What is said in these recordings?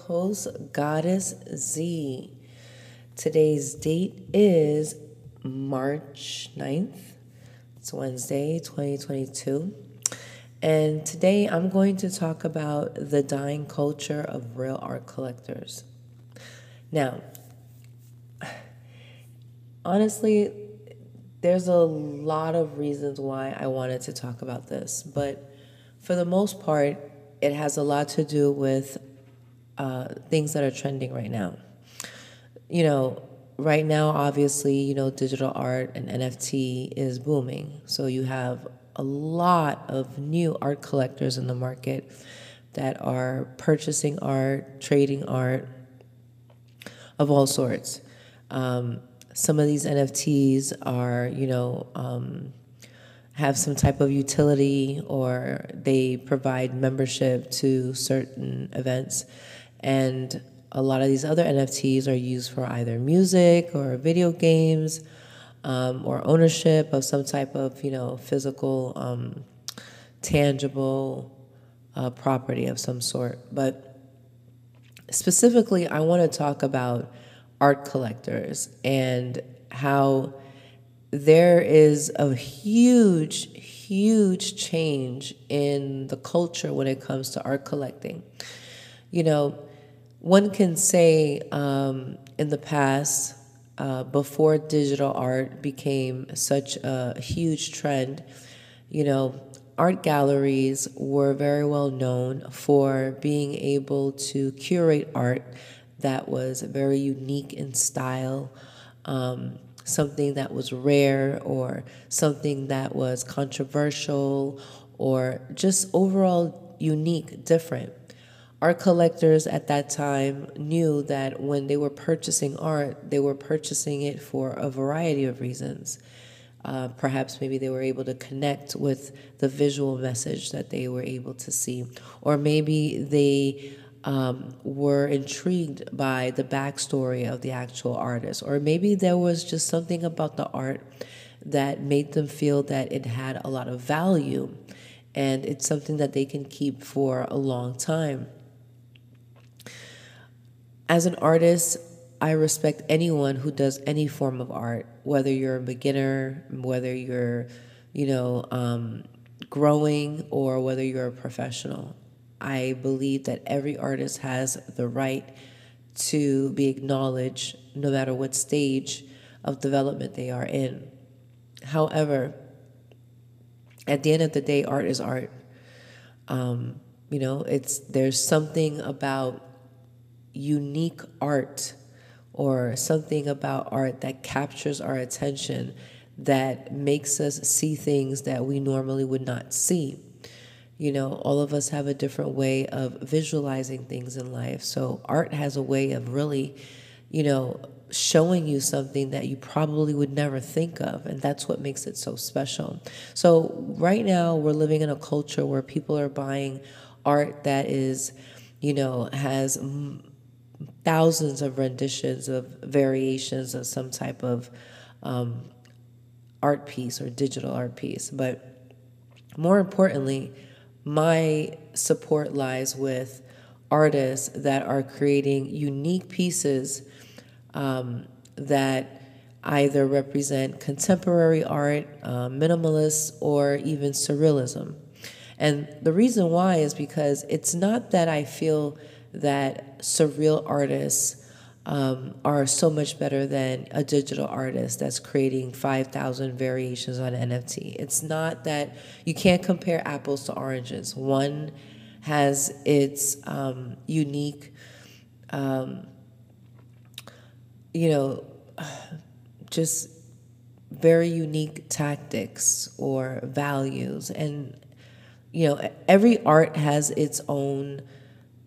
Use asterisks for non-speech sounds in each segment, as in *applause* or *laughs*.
host, Goddess Z. Today's date is March 9th. It's Wednesday, 2022. And today I'm going to talk about the dying culture of real art collectors. Now, honestly, there's a lot of reasons why I wanted to talk about this, but for the most part, it has a lot to do with uh, things that are trending right now. You know, right now, obviously, you know, digital art and NFT is booming. So you have a lot of new art collectors in the market that are purchasing art, trading art of all sorts. Um, some of these NFTs are, you know, um, have some type of utility or they provide membership to certain events. And a lot of these other NFTs are used for either music or video games um, or ownership of some type of, you know, physical, um, tangible uh, property of some sort. But specifically, I want to talk about art collectors and how there is a huge, huge change in the culture when it comes to art collecting. You know, one can say um, in the past, uh, before digital art became such a huge trend, you know, art galleries were very well known for being able to curate art that was very unique in style. Um, something that was rare or something that was controversial or just overall unique, different. Art collectors at that time knew that when they were purchasing art, they were purchasing it for a variety of reasons. Uh, perhaps maybe they were able to connect with the visual message that they were able to see, or maybe they um, were intrigued by the backstory of the actual artist, or maybe there was just something about the art that made them feel that it had a lot of value and it's something that they can keep for a long time. As an artist, I respect anyone who does any form of art, whether you're a beginner, whether you're, you know, um, growing, or whether you're a professional. I believe that every artist has the right to be acknowledged no matter what stage of development they are in. However, at the end of the day, art is art. Um, you know, it's there's something about unique art or something about art that captures our attention that makes us see things that we normally would not see. You know, all of us have a different way of visualizing things in life. So, art has a way of really, you know, showing you something that you probably would never think of. And that's what makes it so special. So, right now, we're living in a culture where people are buying art that is, you know, has thousands of renditions of variations of some type of um, art piece or digital art piece. But more importantly, my support lies with artists that are creating unique pieces um, that either represent contemporary art, uh, minimalist, or even surrealism. And the reason why is because it's not that I feel that surreal artists um, are so much better than a digital artist that's creating 5,000 variations on NFT. It's not that you can't compare apples to oranges. One has its um, unique, um, you know, *sighs* just very unique tactics or values. And, you know, every art has its own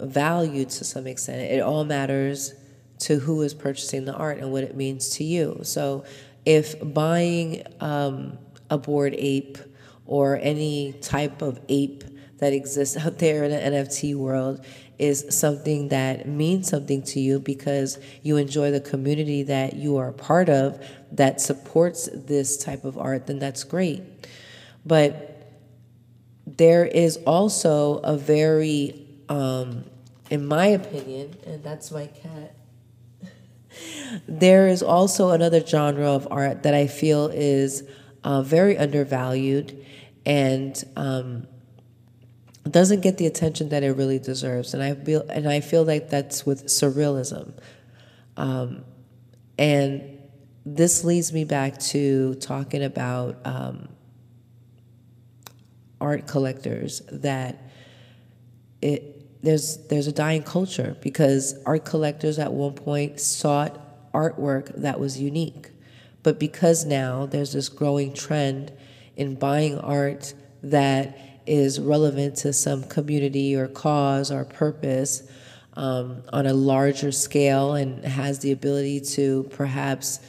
value to some extent. It all matters to who is purchasing the art and what it means to you. So if buying um, a Bored Ape or any type of ape that exists *laughs* out there in the NFT world is something that means something to you because you enjoy the community that you are a part of that supports this type of art, then that's great. But there is also a very um, in my opinion, and that's my cat, *laughs* there is also another genre of art that I feel is uh, very undervalued and um, doesn't get the attention that it really deserves. And I feel and I feel like that's with surrealism. Um, and this leads me back to talking about um, art collectors that it there's there's a dying culture because art collectors at one point sought artwork that was unique. But because now there's this growing trend in buying art that is relevant to some community or cause or purpose um, on a larger scale and has the ability to perhaps,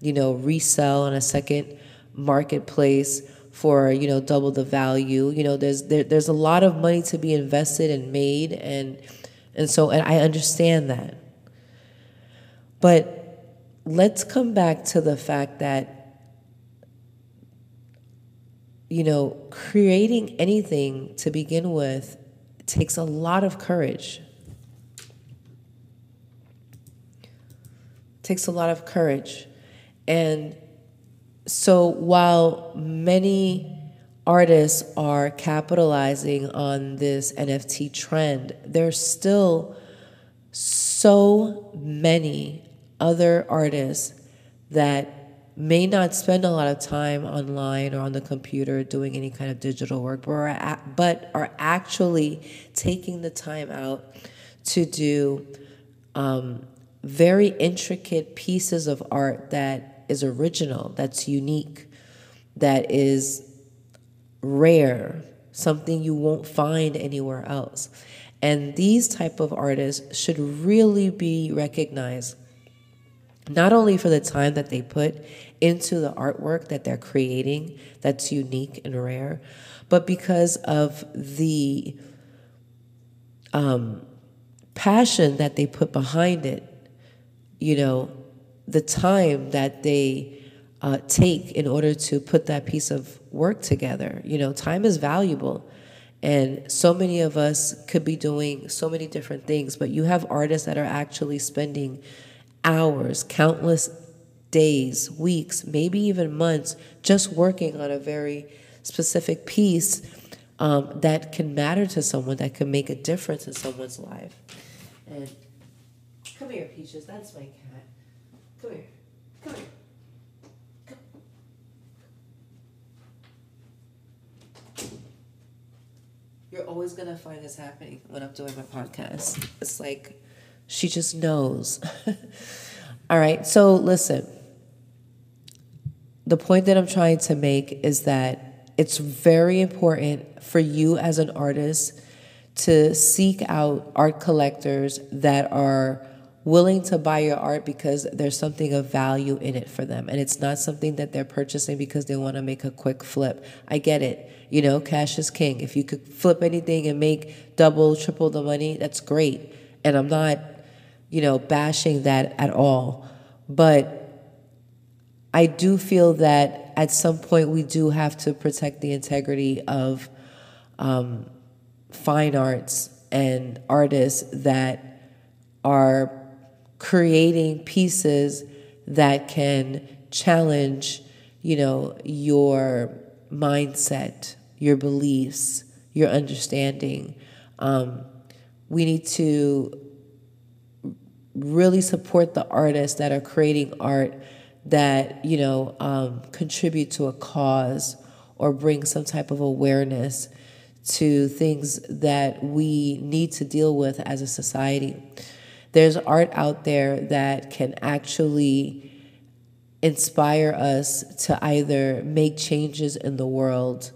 you know, resell on a second marketplace for you know double the value. You know, there's there, there's a lot of money to be invested and made, and and so and I understand that. But let's come back to the fact that you know, creating anything to begin with takes a lot of courage. Takes a lot of courage. And so while many artists are capitalizing on this NFT trend, there's still so many other artists that may not spend a lot of time online or on the computer doing any kind of digital work, but are, but are actually taking the time out to do um, very intricate pieces of art that is original, that's unique, that is rare, something you won't find anywhere else. And these type of artists should really be recognized not only for the time that they put into the artwork that they're creating that's unique and rare, but because of the um, passion that they put behind it, you know, the time that they uh, take in order to put that piece of work together. You know, time is valuable. And so many of us could be doing so many different things, but you have artists that are actually spending hours, countless days, weeks, maybe even months, just working on a very specific piece um, that can matter to someone, that can make a difference in someone's life. And come here, Peaches. That's my cat. Come here. Come here. Come. You're always gonna find this happening when I'm doing my podcast. It's like she just knows. *laughs* All right, so listen. The point that I'm trying to make is that it's very important for you as an artist to seek out art collectors that are willing to buy your art because there's something of value in it for them. And it's not something that they're purchasing because they want to make a quick flip. I get it. You know, cash is king. If you could flip anything and make double, triple the money, that's great. And I'm not you know, bashing that at all. But I do feel that at some point we do have to protect the integrity of um, fine arts and artists that are creating pieces that can challenge, you know, your mindset, your beliefs, your understanding. Um, we need to really support the artists that are creating art that you know um, contribute to a cause or bring some type of awareness to things that we need to deal with as a society. There's art out there that can actually inspire us to either make changes in the world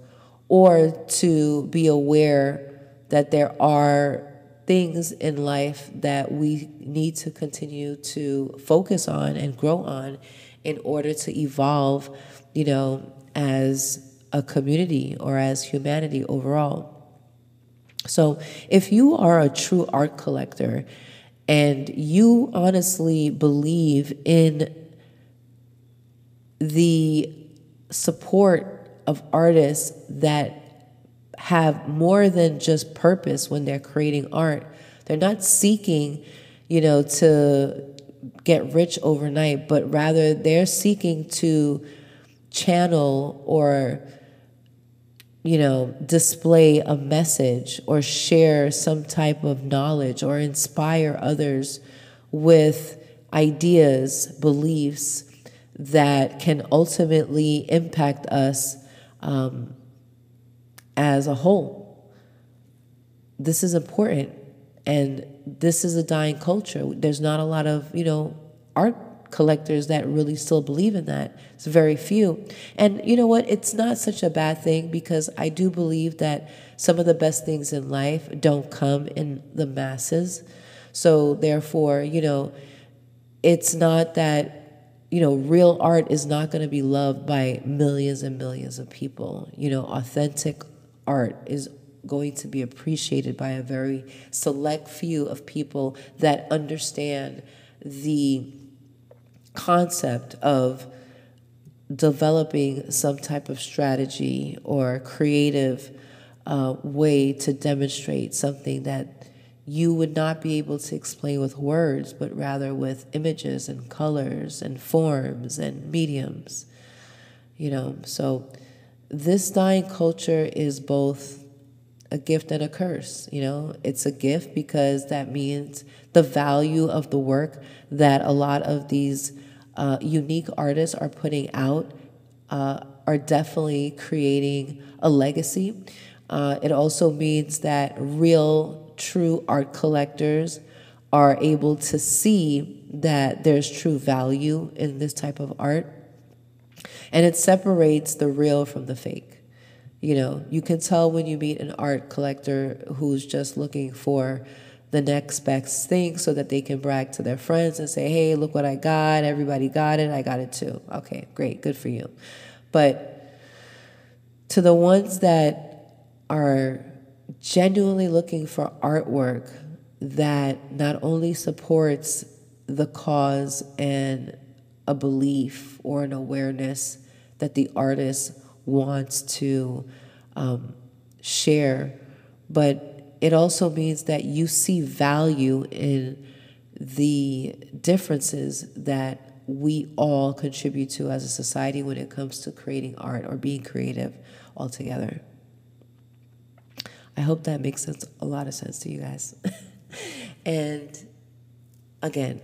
or to be aware that there are things in life that we need to continue to focus on and grow on in order to evolve, you know, as a community or as humanity overall. So, if you are a true art collector and you honestly believe in the support of artists that have more than just purpose when they're creating art. They're not seeking, you know, to get rich overnight, but rather they're seeking to channel or you know, display a message or share some type of knowledge or inspire others with ideas, beliefs that can ultimately impact us um, as a whole. This is important, and this is a dying culture. There's not a lot of, you know, art collectors that really still believe in that. It's very few. And you know what? It's not such a bad thing because I do believe that some of the best things in life don't come in the masses. So therefore, you know, it's not that you know, real art is not going to be loved by millions and millions of people. You know, authentic art is going to be appreciated by a very select few of people that understand the concept of developing some type of strategy or creative uh, way to demonstrate something that you would not be able to explain with words, but rather with images and colors and forms and mediums. You know, so this dying culture is both a gift and a curse. You know, it's a gift because that means the value of the work that a lot of these uh, unique artists are putting out uh, are definitely creating a legacy. Uh, it also means that real, true art collectors are able to see that there's true value in this type of art. And it separates the real from the fake. You know, you can tell when you meet an art collector who's just looking for the next best thing so that they can brag to their friends and say, hey, look what I got. Everybody got it. I got it too. Okay, great. Good for you. But to the ones that are genuinely looking for artwork that not only supports the cause and a belief or an awareness that the artist wants to um, share, but it also means that you see value in the differences that we all contribute to as a society when it comes to creating art or being creative altogether. I hope that makes sense, a lot of sense to you guys. *laughs* and again,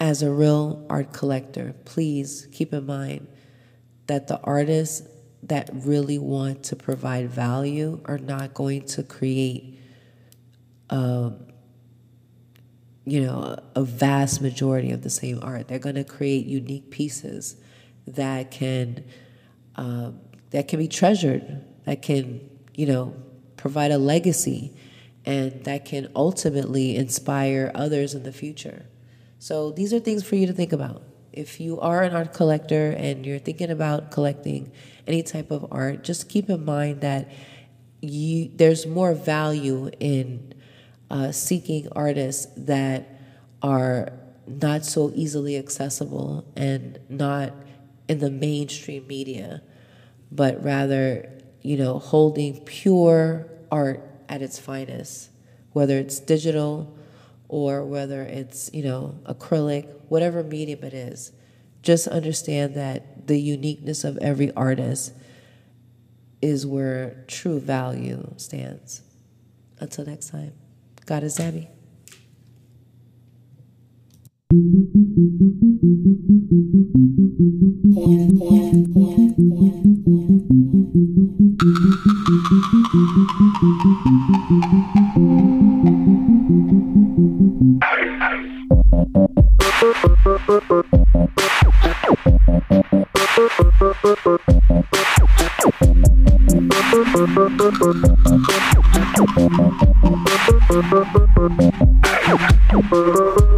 as a real art collector, please keep in mind that the artist that really want to provide value are not going to create, um, you know, a vast majority of the same art. They're going to create unique pieces that can um, that can be treasured, that can, you know, provide a legacy, and that can ultimately inspire others in the future. So these are things for you to think about if you are an art collector and you're thinking about collecting any type of art, just keep in mind that you there's more value in uh, seeking artists that are not so easily accessible and not in the mainstream media, but rather, you know, holding pure art at its finest, whether it's digital or whether it's, you know, acrylic, whatever medium it is. Just understand that the uniqueness of every artist is where true value stands. Until next time, God is Zabby. Thank